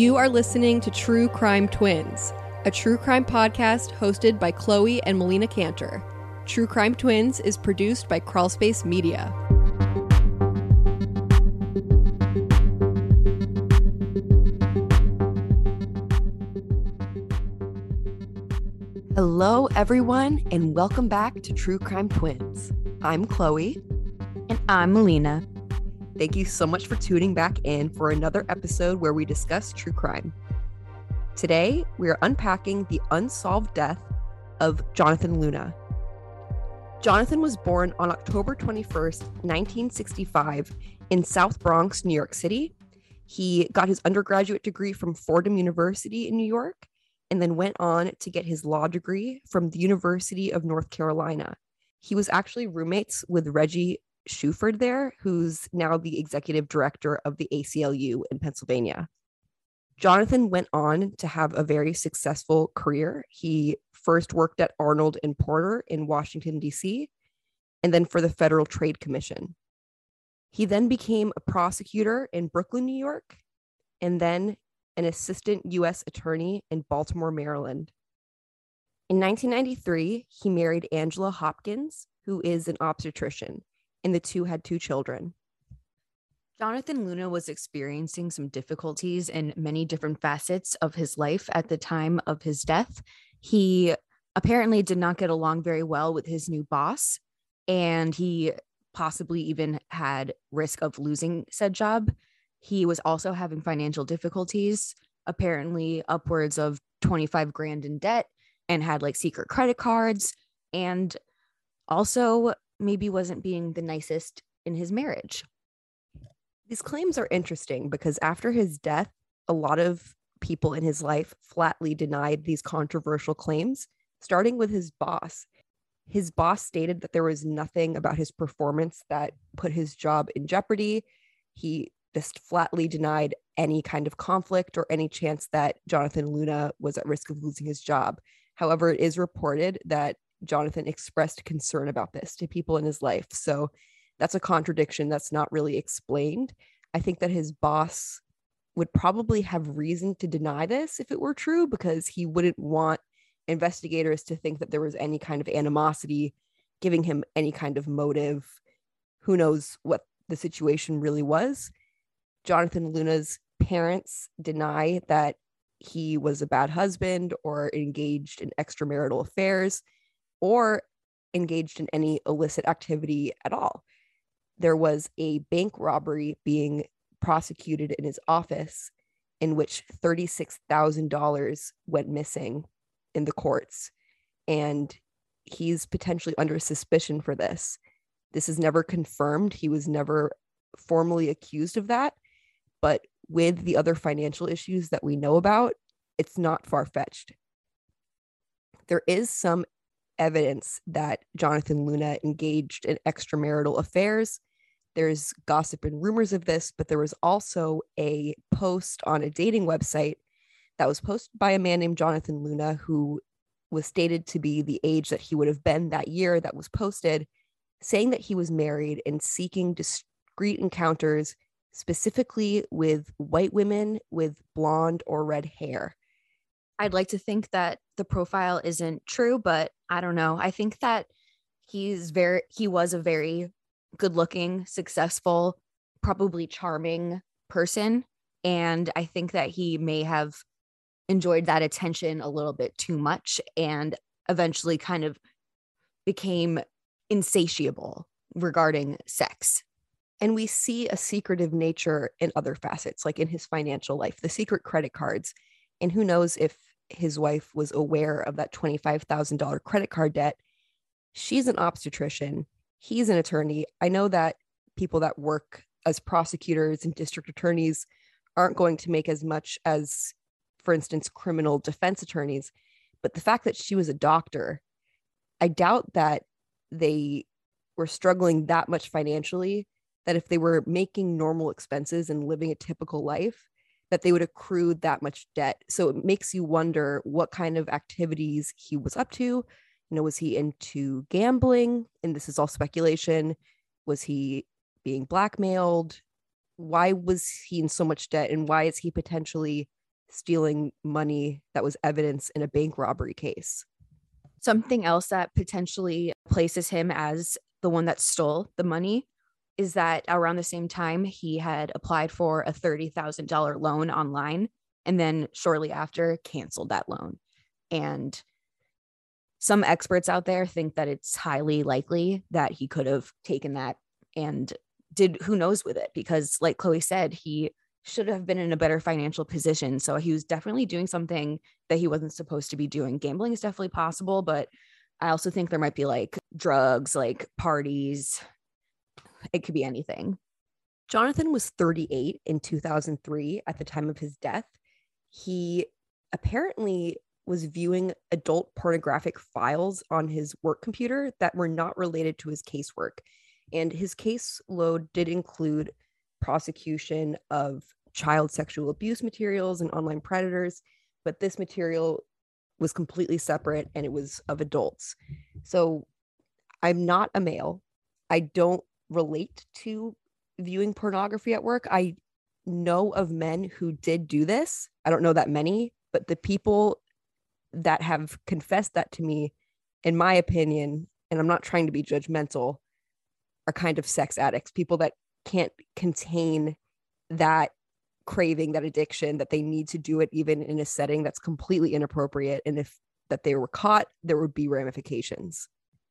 You are listening to True Crime Twins, a true crime podcast hosted by Chloe and Melina Canter. True Crime Twins is produced by Crawlspace Media. Hello, everyone, and welcome back to True Crime Twins. I'm Chloe. And I'm Melina. Thank you so much for tuning back in for another episode where we discuss true crime. Today, we are unpacking the unsolved death of Jonathan Luna. Jonathan was born on October 21st, 1965, in South Bronx, New York City. He got his undergraduate degree from Fordham University in New York and then went on to get his law degree from the University of North Carolina. He was actually roommates with Reggie Shuford there, who's now the executive director of the ACLU in Pennsylvania. Jonathan went on to have a very successful career. He first worked at Arnold and Porter in Washington, D.C., and then for the Federal Trade Commission. He then became a prosecutor in Brooklyn, New York, and then an assistant U.S. attorney in Baltimore, Maryland. In 1993, he married Angela Hopkins, who is an obstetrician and the two had two children. Jonathan Luna was experiencing some difficulties in many different facets of his life at the time of his death. He apparently did not get along very well with his new boss, and he possibly even had risk of losing said job. He was also having financial difficulties, apparently upwards of 25 grand in debt, and had like secret credit cards. And also maybe wasn't being the nicest in his marriage. These claims are interesting because after his death, a lot of people in his life flatly denied these controversial claims, starting with his boss. His boss stated that there was nothing about his performance that put his job in jeopardy. He just flatly denied any kind of conflict or any chance that Jonathan Luna was at risk of losing his job. However, it is reported that Jonathan expressed concern about this to people in his life. So that's a contradiction that's not really explained. I think that his boss would probably have reason to deny this if it were true because he wouldn't want investigators to think that there was any kind of animosity giving him any kind of motive. Who knows what the situation really was? Jonathan Luna's parents deny that he was a bad husband or engaged in extramarital affairs or engaged in any illicit activity at all. There was a bank robbery being prosecuted in his office in which $36,000 went missing in the courts. And he's potentially under suspicion for this. This is never confirmed. He was never formally accused of that. But with the other financial issues that we know about, it's not far fetched. There is some evidence that Jonathan Luna engaged in extramarital affairs. There's gossip and rumors of this, but there was also a post on a dating website that was posted by a man named Jonathan Luna, who was stated to be the age that he would have been that year that was posted, saying that he was married and seeking discreet encounters, specifically with white women with blonde or red hair. I'd like to think that the profile isn't true, but I don't know. I think that he's very, he was a very good looking, successful, probably charming person. And I think that he may have enjoyed that attention a little bit too much and eventually kind of became insatiable regarding sex. And we see a secretive nature in other facets, like in his financial life, the secret credit cards. And who knows if his wife was aware of that $25,000 credit card debt. She's an obstetrician, he's an attorney. I know that people that work as prosecutors and district attorneys aren't going to make as much as, for instance, criminal defense attorneys. But the fact that she was a doctor, I doubt that they were struggling that much financially that if they were making normal expenses and living a typical life, that they would accrue that much debt. So it makes you wonder what kind of activities he was up to. You know, was he into gambling? And this is all speculation. Was he being blackmailed? Why was he in so much debt? And why is he potentially stealing money that was evidence in a bank robbery case. Something else that potentially places him as the one that stole the money is that around the same time he had applied for a $30,000 loan online and then shortly after canceled that loan. And some experts out there think that it's highly likely that he could have taken that and did who knows with it because like Chloe said he should have been in a better financial position so he was definitely doing something that he wasn't supposed to be doing gambling is definitely possible but I also think there might be like drugs like parties it could be anything Jonathan was 38 in 2003 at the time of his death he apparently was viewing adult pornographic files on his work computer that were not related to his casework. And his caseload did include prosecution of child sexual abuse materials and online predators, but this material was completely separate and it was of adults. So I'm not a male. I don't relate to viewing pornography at work. I know of men who did do this. I don't know that many, but the people that have confessed that to me, in my opinion, and I'm not trying to be judgmental, are kind of sex addicts, people that can't contain that craving, that addiction, that they need to do it even in a setting that's completely inappropriate. And if that they were caught, there would be ramifications.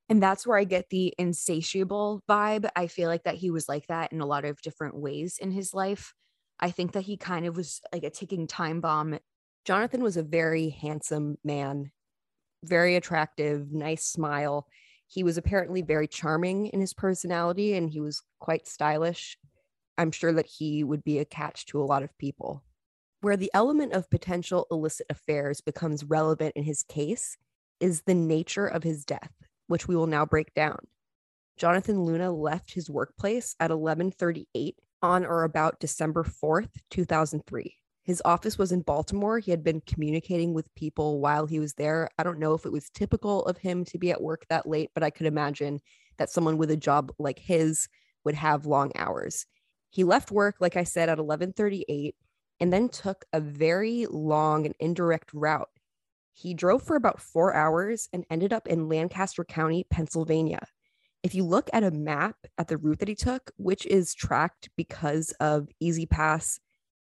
And that's where I get the insatiable vibe. I feel like that he was like that in a lot of different ways in his life. I think that he kind of was like a ticking time bomb Jonathan was a very handsome man, very attractive, nice smile. He was apparently very charming in his personality and he was quite stylish. I'm sure that he would be a catch to a lot of people. Where the element of potential illicit affairs becomes relevant in his case is the nature of his death, which we will now break down. Jonathan Luna left his workplace at 11:38 on or about December 4th, 2003. His office was in Baltimore. He had been communicating with people while he was there. I don't know if it was typical of him to be at work that late, but I could imagine that someone with a job like his would have long hours. He left work, like I said, at 11:38 and then took a very long and indirect route. He drove for about 4 hours and ended up in Lancaster County, Pennsylvania. If you look at a map at the route that he took, which is tracked because of E-ZPass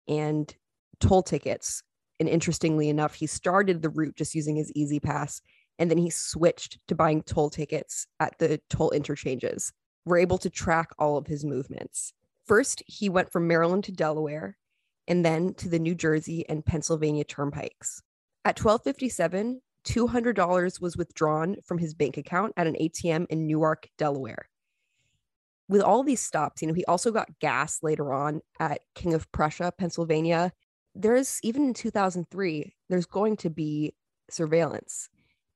and toll tickets. And interestingly enough, he started the route just using his E-ZPass, and then he switched to buying toll tickets at the toll interchanges. We're able to track all of his movements. First, he went from Maryland to Delaware and then to the New Jersey and Pennsylvania turnpikes. At 1257, $200 was withdrawn from his bank account at an ATM in Newark, Delaware. With all these stops, you know, he also got gas later on at King of Prussia, Pennsylvania, there's even in 2003 there's going to be surveillance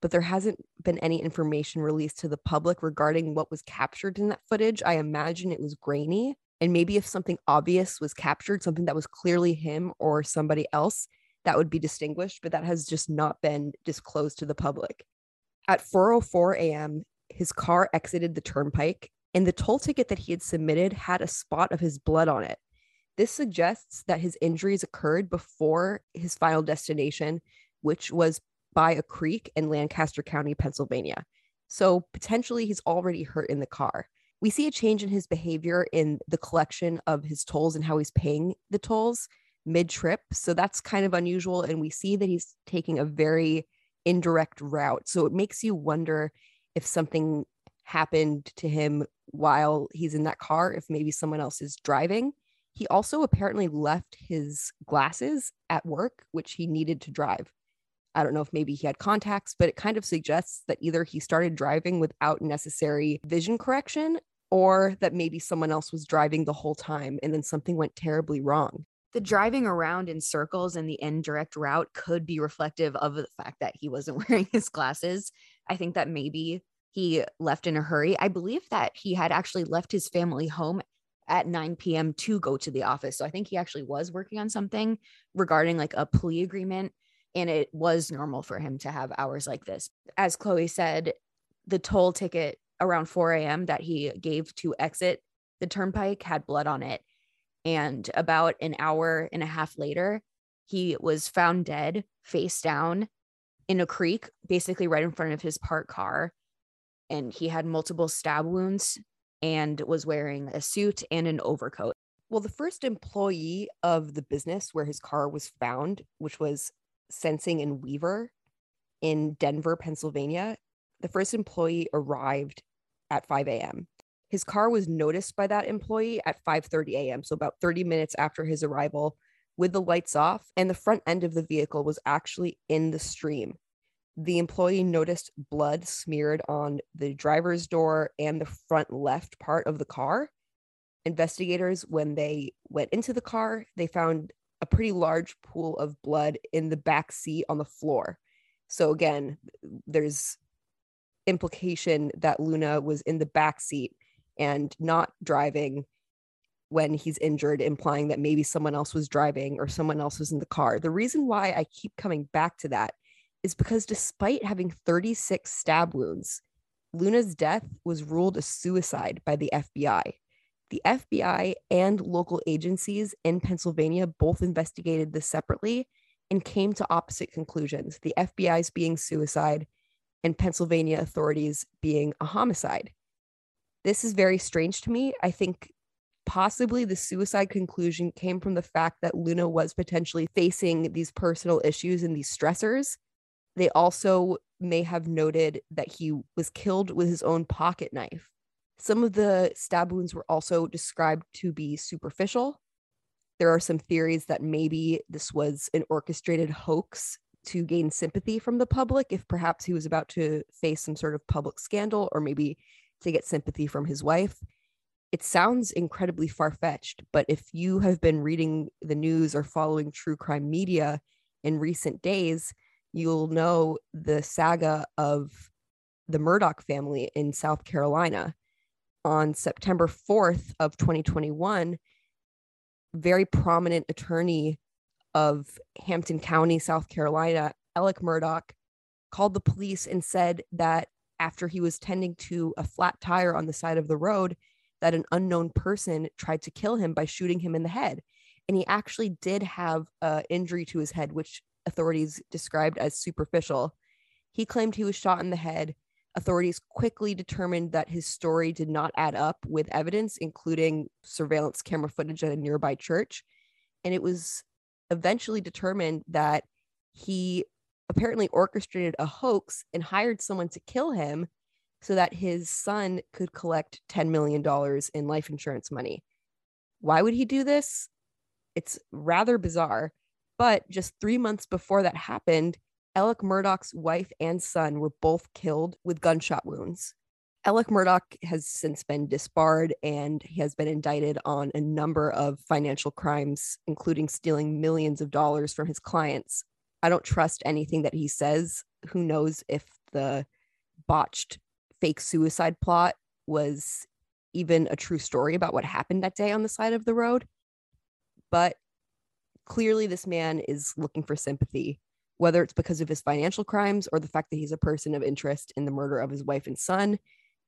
but there hasn't been any information released to the public regarding what was captured in that footage i imagine it was grainy and maybe if something obvious was captured something that was clearly him or somebody else that would be distinguished but that has just not been disclosed to the public at 4:04 a.m. his car exited the turnpike and the toll ticket that he had submitted had a spot of his blood on it this suggests that his injuries occurred before his final destination, which was by a creek in Lancaster County, Pennsylvania. So potentially he's already hurt in the car. We see a change in his behavior in the collection of his tolls and how he's paying the tolls mid trip. So that's kind of unusual. And we see that he's taking a very indirect route. So it makes you wonder if something happened to him while he's in that car, if maybe someone else is driving. He also apparently left his glasses at work, which he needed to drive. I don't know if maybe he had contacts, but it kind of suggests that either he started driving without necessary vision correction or that maybe someone else was driving the whole time and then something went terribly wrong. The driving around in circles and the indirect route could be reflective of the fact that he wasn't wearing his glasses. I think that maybe he left in a hurry. I believe that he had actually left his family home at 9 p.m. to go to the office. So I think he actually was working on something regarding like a plea agreement. And it was normal for him to have hours like this. As Chloe said, the toll ticket around 4 a.m. that he gave to exit the turnpike had blood on it. And about an hour and a half later, He was found dead, face down in a creek, basically right in front of his parked car. And he had multiple stab wounds and was wearing a suit and an overcoat. Well, the first employee of the business where his car was found, which was Sensenig and Weaver in Denver, Pennsylvania, the first employee arrived at 5 a.m. His car was noticed by that employee at 5:30 a.m., so about 30 minutes after his arrival with the lights off and the front end of the vehicle was actually in the stream. The employee noticed blood smeared on the driver's door and the front left part of the car. Investigators when they went into the car, they found a pretty large pool of blood in the back seat on the floor. So again, there's implication that Luna was in the back seat and not driving when he's injured, implying that maybe someone else was driving or someone else was in the car. The reason why I keep coming back to that is because despite having 36 stab wounds, Luna's death was ruled a suicide by the FBI. The FBI and local agencies in Pennsylvania both investigated this separately and came to opposite conclusions the FBI's being suicide and Pennsylvania authorities being a homicide. This is very strange to me. I think possibly the suicide conclusion came from the fact that Luna was potentially facing these personal issues and these stressors. They also may have noted that he was killed with his own pocket knife. Some of the stab wounds were also described to be superficial. There are some theories that maybe this was an orchestrated hoax to gain sympathy from the public if perhaps he was about to face some sort of public scandal or maybe to get sympathy from his wife. It sounds incredibly far fetched, but if you have been reading the news or following true crime media in recent days, you'll know the saga of the Murdaugh family in South Carolina. On September 4th of 2021, very prominent attorney of Hampton County, South Carolina, Alec Murdaugh, called the police and said that after he was tending to a flat tire on the side of the road, that an unknown person tried to kill him by shooting him in the head. And he actually did have an injury to his head, which authorities described as superficial. He claimed he was shot in the head. Authorities quickly determined that his story did not add up with evidence, including surveillance camera footage at a nearby church. And it was eventually determined that he apparently orchestrated a hoax and hired someone to kill him so that his son could collect $10 million in life insurance money. Why would he do this? It's rather bizarre. But just three months before that happened, Alec Murdaugh's wife and son were both killed with gunshot wounds. Alec Murdaugh has since been disbarred and he has been indicted on a number of financial crimes, including stealing millions of dollars from his clients. I don't trust anything that he says. Who knows if the botched fake suicide plot was even a true story about what happened that day on the side of the road? But clearly, this man is looking for sympathy, whether it's because of his financial crimes or the fact that he's a person of interest in the murder of his wife and son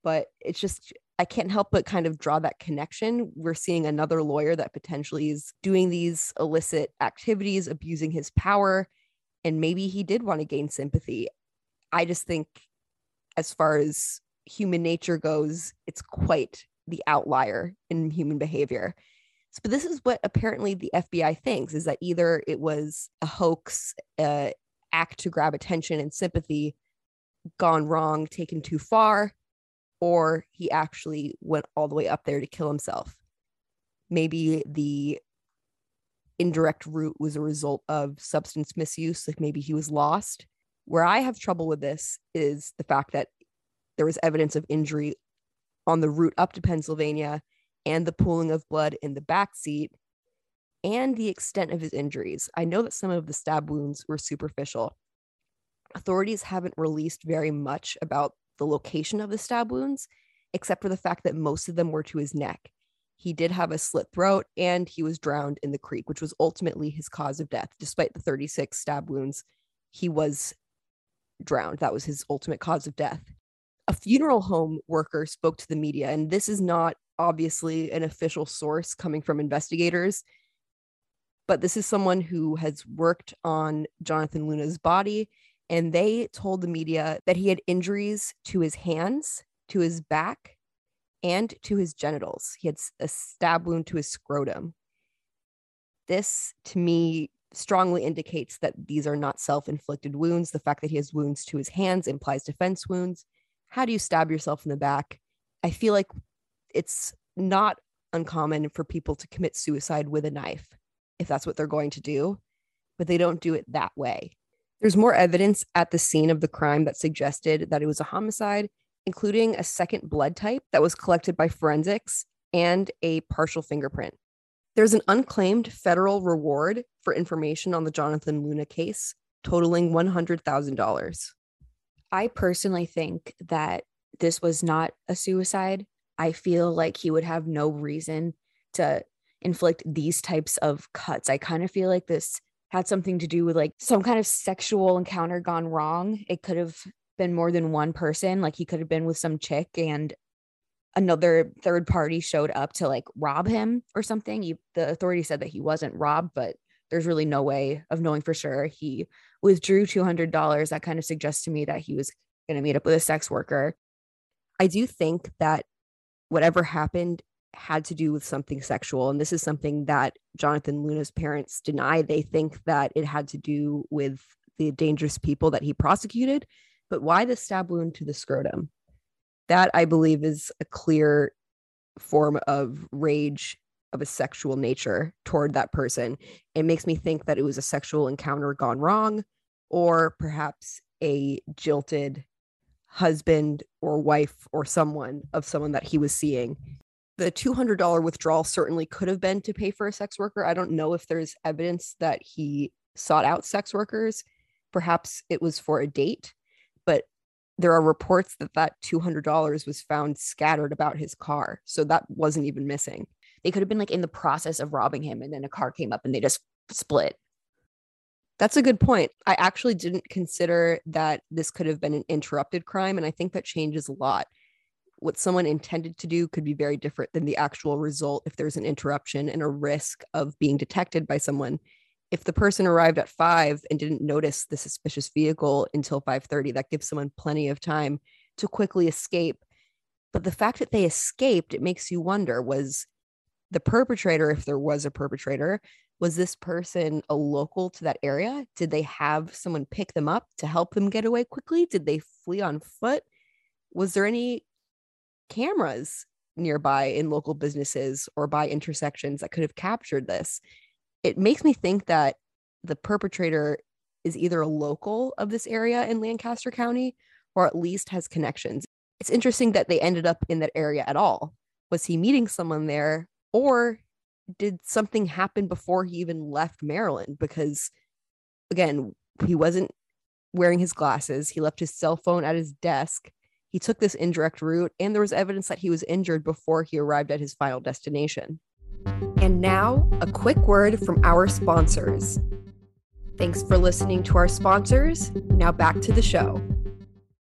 but it's just I can't help but kind of draw that connection. We're seeing another lawyer that potentially is doing these illicit activities, abusing his power, and maybe he did want to gain sympathy. I just think, as far as human nature goes, it's quite the outlier in human behavior. So, but this is what apparently the FBI thinks is that either it was a hoax, uh, act to grab attention and sympathy, gone wrong, taken too far, or he actually went all the way up there to kill himself. Maybe the indirect route was a result of substance misuse, like maybe he was lost. Where I have trouble with this is the fact that there was evidence of injury on the route up to Pennsylvania and the pooling of blood in the back seat and the extent of his injuries. I know that some of the stab wounds were superficial. Authorities haven't released very much about the location of the stab wounds, except for the fact that most of them were to his neck. He did have a slit throat and he was drowned in the creek, which was ultimately his cause of death. Despite the 36 stab wounds, he was drowned. That was his ultimate cause of death. A funeral home worker spoke to the media, and this is not obviously an official source coming from investigators. but this is someone who has worked on Jonathan Luna's body. And they told the media that he had injuries to his hands, to his back, and to his genitals. He had a stab wound to his scrotum. This, to me, strongly indicates that these are not self inflicted wounds. The fact that he has wounds to his hands implies defense wounds. How do you stab yourself in the back? I feel like it's not uncommon for people to commit suicide with a knife if that's what they're going to do, but they don't do it that way. There's more evidence at the scene of the crime that suggested that it was a homicide, including a second blood type that was collected by forensics and a partial fingerprint. There's an unclaimed federal reward for information on the Jonathan Luna case, totaling $100,000. I personally think that this was not a suicide. I feel like he would have no reason to inflict these types of cuts. I kind of feel like this had something to do with like some kind of sexual encounter gone wrong. It could have been more than one person. Like he could have been with some chick and another third party showed up to like rob him or something. You, the authority said that he wasn't robbed, but there's really no way of knowing for sure. He withdrew $200. That kind of suggests to me that he was going to meet up with a sex worker. I do think that whatever happened had to do with something sexual. And this is something that Jonathan Luna's parents deny. They think that it had to do with the dangerous people that he prosecuted. But why the stab wound to the scrotum? That I believe is a clear form of rage of a sexual nature toward that person. It makes me think that it was a sexual encounter gone wrong, or perhaps a jilted husband or wife or someone of someone that he was seeing the $200 withdrawal certainly could have been to pay for a sex worker. I don't know if there's evidence that he sought out sex workers. Perhaps it was for a date, there are reports that that $200 was found scattered about his car. So that wasn't even missing. They could have been like in the process of robbing him and then a car came up and they just split. That's a good point. I actually didn't consider that this could have been an interrupted crime. And I think that changes a lot what someone intended to do could be very different than the actual result if there's an interruption and a risk of being detected by someone if the person arrived at 5 and didn't notice the suspicious vehicle until 5:30 that gives someone plenty of time to quickly escape. But the fact that they escaped it makes you wonder was the perpetrator if there was a perpetrator was this person a local to that area? Did they have someone pick them up to help them get away quickly? Did they flee on foot? Was there any cameras nearby in local businesses or by intersections that could have captured this. It makes me think that the perpetrator is either a local of this area in Lancaster County or at least has connections. It's interesting that they ended up in that area at all. Was he meeting someone there or did something happen before he even left Maryland? Because again, he wasn't wearing his glasses. He left his cell phone at his desk he took this indirect route, and there was evidence that he was injured before he arrived at his final destination. And now, a quick word from our sponsors. Thanks for listening to our sponsors. Now back to the show.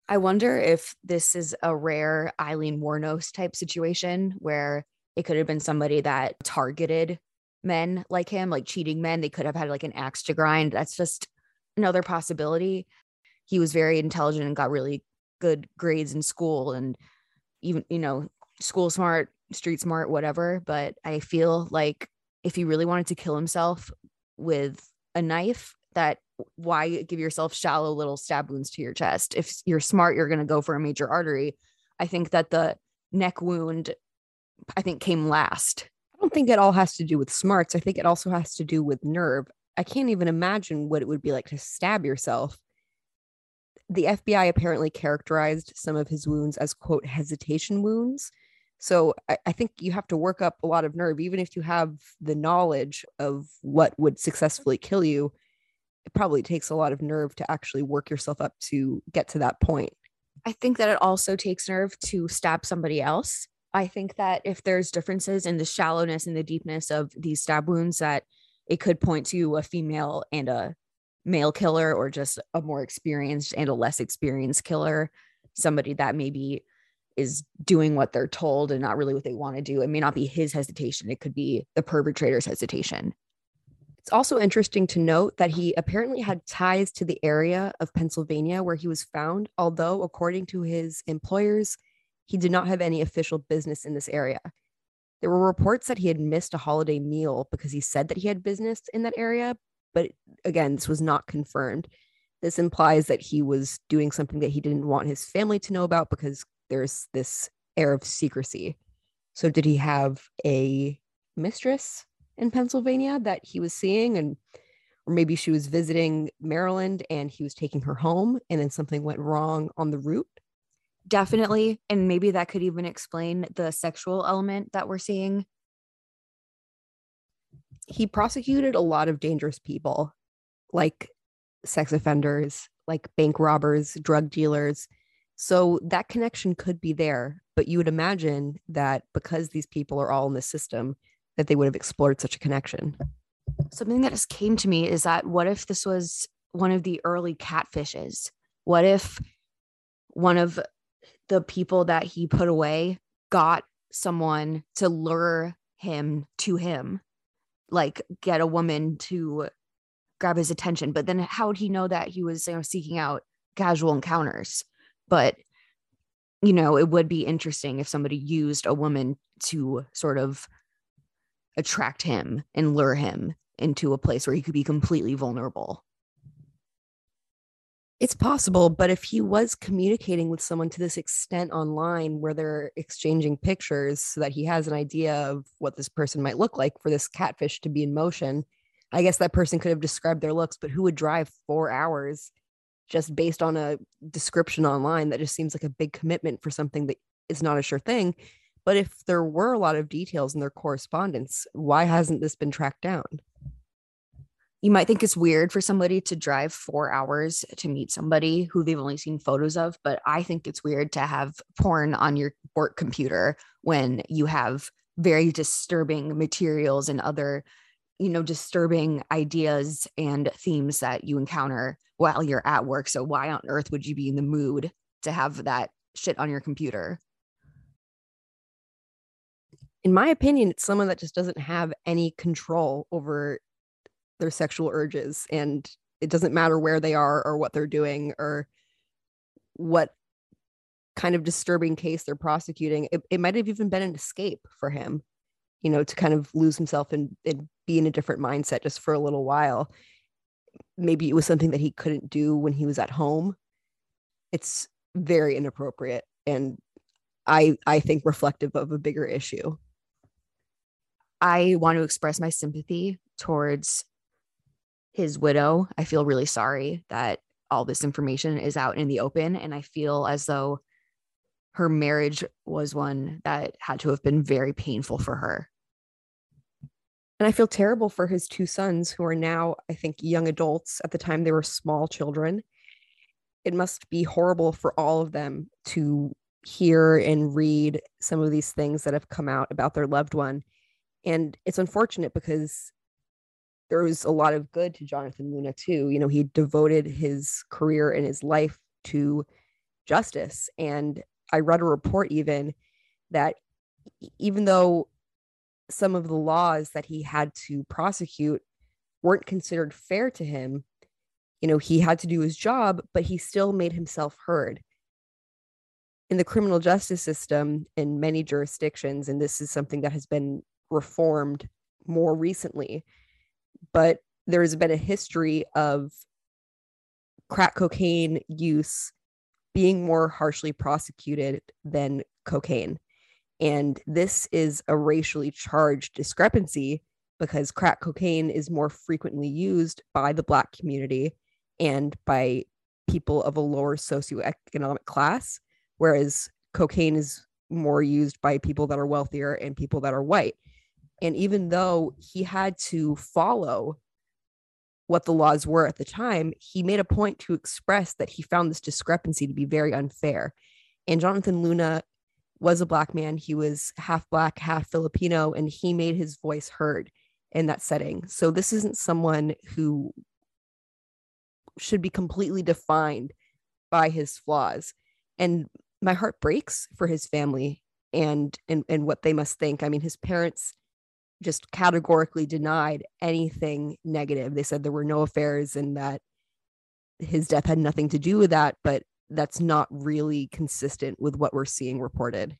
I wonder if this is a rare Aileen Wuornos type situation where it could have been somebody that targeted men like him, like cheating men. They could have had like an axe to grind. That's just another possibility. He was very intelligent and got really good grades in school and even you know school smart street smart whatever but i feel like if he really wanted to kill himself with a knife that why give yourself shallow little stab wounds to your chest? If you're smart you're going to go for a major artery. I think that the neck wound i think came last. I don't think it all has to do with smarts. I think it also has to do with nerve. I can't even imagine what it would be like to stab yourself. The FBI apparently characterized some of his wounds as quote hesitation wounds. So I, I, think you have to work up a lot of nerve, even if you have the knowledge of what would successfully kill you. It probably takes a lot of nerve to actually work yourself up to get to that point. I think that it also takes nerve to stab somebody else. I think that if there's differences in the shallowness and the deepness of these stab wounds, that it could point to a female and a male killer or just a more experienced and a less experienced killer, somebody that maybe is doing what they're told and not really what they want to do. It may not be his hesitation, it could be the perpetrator's hesitation. It's also interesting to note that he apparently had ties to the area of Pennsylvania where he was found, although, according to his employers, he did not have any official business in this area. There were reports that he had missed a holiday meal because he said that he had business in that area, but again, this was not confirmed. This implies that he was doing something that he didn't want his family to know about because there's this air of secrecy. So, did he have a mistress in Pennsylvania that he was seeing and or maybe she was visiting Maryland and he was taking her home and then something went wrong on the route. Definitely. And maybe that could even explain the sexual element that we're seeing. He prosecuted a lot of dangerous people, like sex offenders, like bank robbers, drug dealers. So that connection could be there. But you would imagine that because these people are all in the system, that they would have explored such a connection. Something that just came to me is that what if this was one of the early catfishes? What if one of the people that he put away got someone to lure him to him, like get a woman to grab his attention? But then how would he know that he was you know, seeking out casual encounters? But you know, it would be interesting if somebody used a woman to sort of attract him and lure him into a place where he could be completely vulnerable. It's possible, but if he was communicating with someone to this extent online where they're exchanging pictures so that he has an idea of what this person might look like for this catfish to be in motion, I guess that person could have described their looks, but who would drive four hours just based on a description online? That just seems like a big commitment for something that is not a sure thing. But if there were a lot of details in their correspondence, why hasn't this been tracked down? You might think it's weird for somebody to drive four hours to meet somebody who they've only seen photos of, but I think it's weird to have porn on your work computer when you have very disturbing materials and other you know disturbing ideas and themes that you encounter while you're at work so why on earth would you be in the mood to have that shit on your computer in my opinion, it's someone that just doesn't have any control over their sexual urges. And it doesn't matter where they are or what they're doing or what kind of disturbing case they're prosecuting. It, it might have even been an escape for him, you know, to kind of lose himself in, and be in a different mindset just for a little while. Maybe it was something that he couldn't do when he was at home. It's very inappropriate and I I think reflective of a bigger issue. I want to express my sympathy towards his widow. I feel really sorry that all this information is out in the open. And I feel as though her marriage was one that had to have been very painful for her. And I feel terrible for his two sons, who are now, I think, young adults. At the time, they were small children. It must be horrible for all of them to hear and read some of these things that have come out about their loved one and it's unfortunate because there was a lot of good to Jonathan Luna too. You know, he devoted his career and his life to justice. And I read a report even that even though some of the laws that he had to prosecute weren't considered fair to him, you know, he had to do his job, but he still made himself heard. In the criminal justice system in many jurisdictions, and this is something that has been reformed more recently, but there's been a history of crack cocaine use being more harshly prosecuted than cocaine. And this is a racially charged discrepancy because crack cocaine is more frequently used by the Black community and by people of a lower socioeconomic class, whereas cocaine is more used by people that are wealthier and people that are white. And even though he had to follow what the laws were at the time, he made a point to express that he found this discrepancy to be very unfair. And Jonathan Luna was a black man. He was half black, half Filipino, and he made his voice heard in that setting. So this isn't someone who should be completely defined by his flaws. And my heart breaks for his family and and, and what they must think. I mean, his parents just categorically denied anything negative. They said there were no affairs and that his death had nothing to do with that, but that's not really consistent with what we're seeing reported.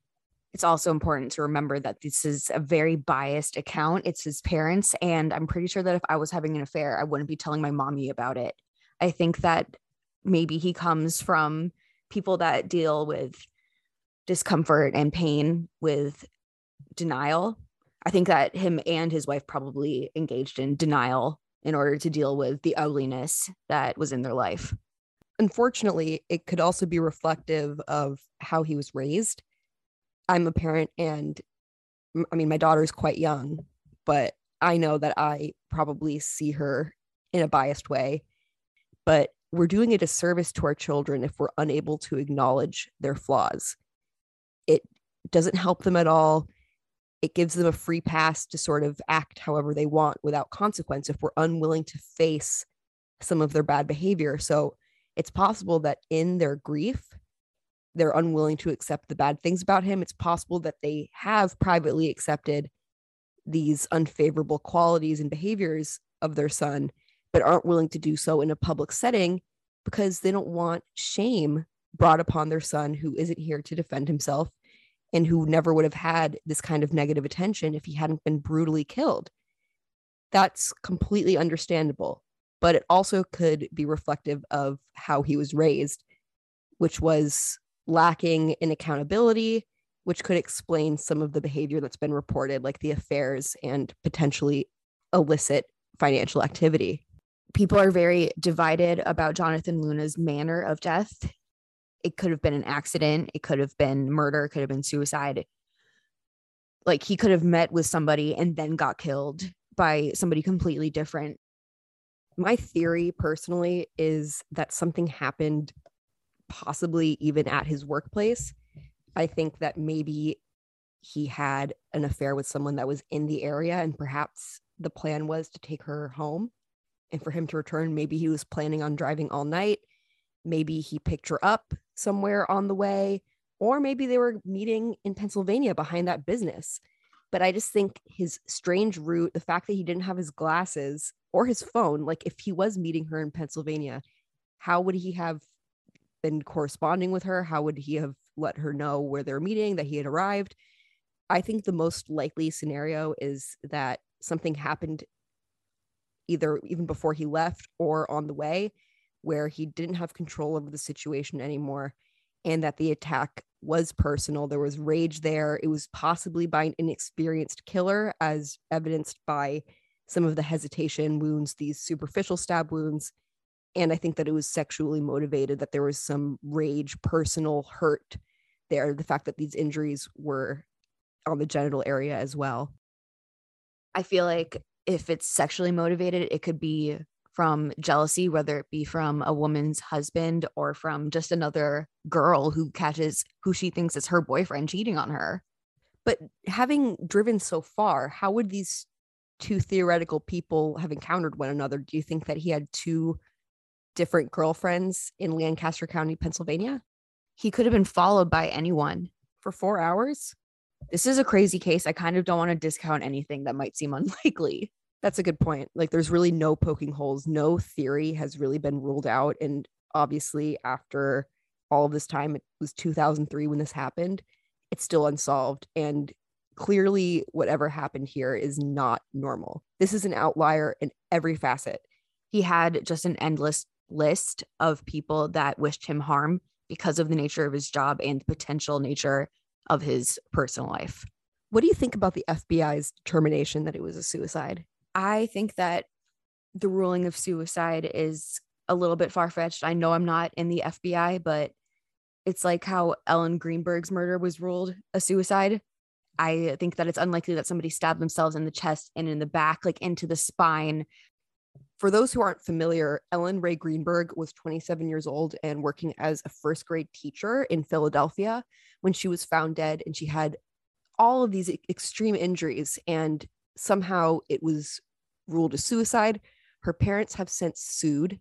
It's also important to remember that this is a very biased account. It's his parents. And I'm pretty sure that if I was having an affair, I wouldn't be telling my mommy about it. I think that maybe he comes from people that deal with discomfort and pain with denial. I think that him and his wife probably engaged in denial in order to deal with the ugliness that was in their life. Unfortunately, it could also be reflective of how he was raised. I'm a parent and I mean, my daughter's quite young, but I know that I probably see her in a biased way. But we're doing a disservice to our children if we're unable to acknowledge their flaws. It doesn't help them at all. It gives them a free pass to sort of act however they want without consequence if we're unwilling to face some of their bad behavior. So it's possible that in their grief, they're unwilling to accept the bad things about him. It's possible that they have privately accepted these unfavorable qualities and behaviors of their son but aren't willing to do so in a public setting because they don't want shame brought upon their son who isn't here to defend himself and who never would have had this kind of negative attention if he hadn't been brutally killed. That's completely understandable, but it also could be reflective of how he was raised, which was lacking in accountability, which could explain some of the behavior that's been reported, like the affairs and potentially illicit financial activity people are very divided about Jonathan Luna's manner of death. It could have been an accident, it could have been murder, it could have been suicide. Like he could have met with somebody and then got killed by somebody completely different. My theory personally is that something happened possibly even at his workplace. I think that maybe he had an affair with someone that was in the area and perhaps the plan was to take her home and for him to return. Maybe he was planning on driving all night. Maybe he picked her up somewhere on the way, or maybe they were meeting in Pennsylvania behind that business. But I just think his strange route, the fact that he didn't have his glasses or his phone, like if he was meeting her in Pennsylvania, how would he have been corresponding with her? How would he have let her know where they're meeting, that he had arrived? I think the most likely scenario is that something happened either even before he left or on the way, where he didn't have control over the situation anymore and that the attack was personal. There was rage there. It was possibly by an inexperienced killer, as evidenced by some of the hesitation wounds, these superficial stab wounds. And I think that it was sexually motivated, that there was some rage, personal hurt there. The fact that these injuries were on the genital area as well. I feel like if it's sexually motivated, it could be from jealousy, whether it be from a woman's husband or from just another girl who catches who she thinks is her boyfriend cheating on her. But having driven so far, how would these two theoretical people have encountered one another? Do you think that he had two different girlfriends in Lancaster County, Pennsylvania? He could have been followed by anyone for four hours. This is a crazy case. I kind of don't want to discount anything that might seem unlikely. That's a good point. Like there's really no poking holes. No theory has really been ruled out. And obviously, after all of this time, it was 2003 when this happened, it's still unsolved. And clearly, whatever happened here is not normal. This is an outlier in every facet. He had just an endless list of people that wished him harm because of the nature of his job and the potential nature of his personal life. What do you think about the FBI's determination that it was a suicide? I think that the ruling of suicide is a little bit far fetched. I know I'm not in the FBI, but it's like how Ellen Greenberg's murder was ruled a suicide. I think that it's unlikely that somebody stabbed themselves in the chest and in the back, like into the spine. For those who aren't familiar, Ellen Rae Greenberg was 27 years old and working as a first grade teacher in Philadelphia when she was found dead. And she had all of these extreme injuries. And somehow it was ruled a suicide. Her parents have since sued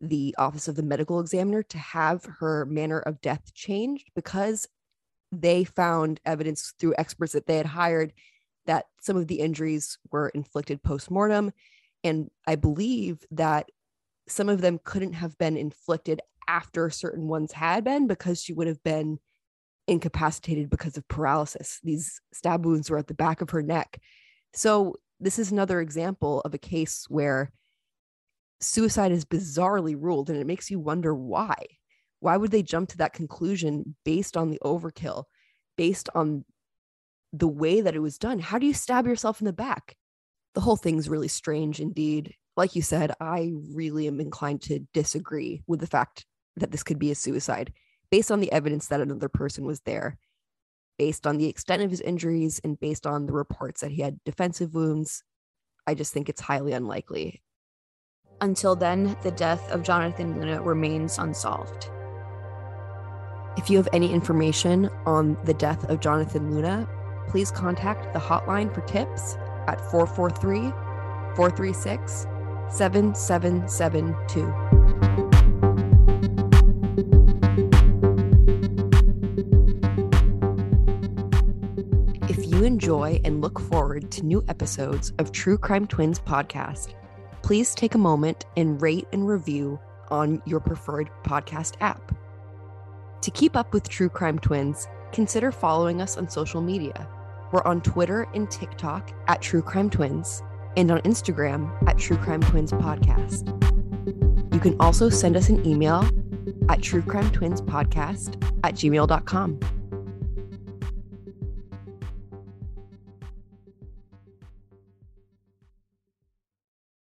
the Office of the Medical Examiner to have her manner of death changed because they found evidence through experts that they had hired that some of the injuries were inflicted post mortem. And I believe that some of them couldn't have been inflicted after certain ones had been because she would have been incapacitated because of paralysis. These stab wounds were at the back of her neck. So, this is another example of a case where suicide is bizarrely ruled, and it makes you wonder why. Why would they jump to that conclusion based on the overkill, based on the way that it was done? How do you stab yourself in the back? The whole thing's really strange indeed. Like you said, I really am inclined to disagree with the fact that this could be a suicide based on the evidence that another person was there, based on the extent of his injuries, and based on the reports that he had defensive wounds. I just think it's highly unlikely. Until then, the death of Jonathan Luna remains unsolved. If you have any information on the death of Jonathan Luna, please contact the hotline for tips at 443 436 7772. Enjoy and look forward to new episodes of True Crime Twins podcast, please take a moment and rate and review on your preferred podcast app. To keep up with True Crime Twins, consider following us on social media. We're on Twitter and TikTok at True Crime Twins and on Instagram at True Crime Twins Podcast. You can also send us an email at truecrimetwinspodcast at gmail.com.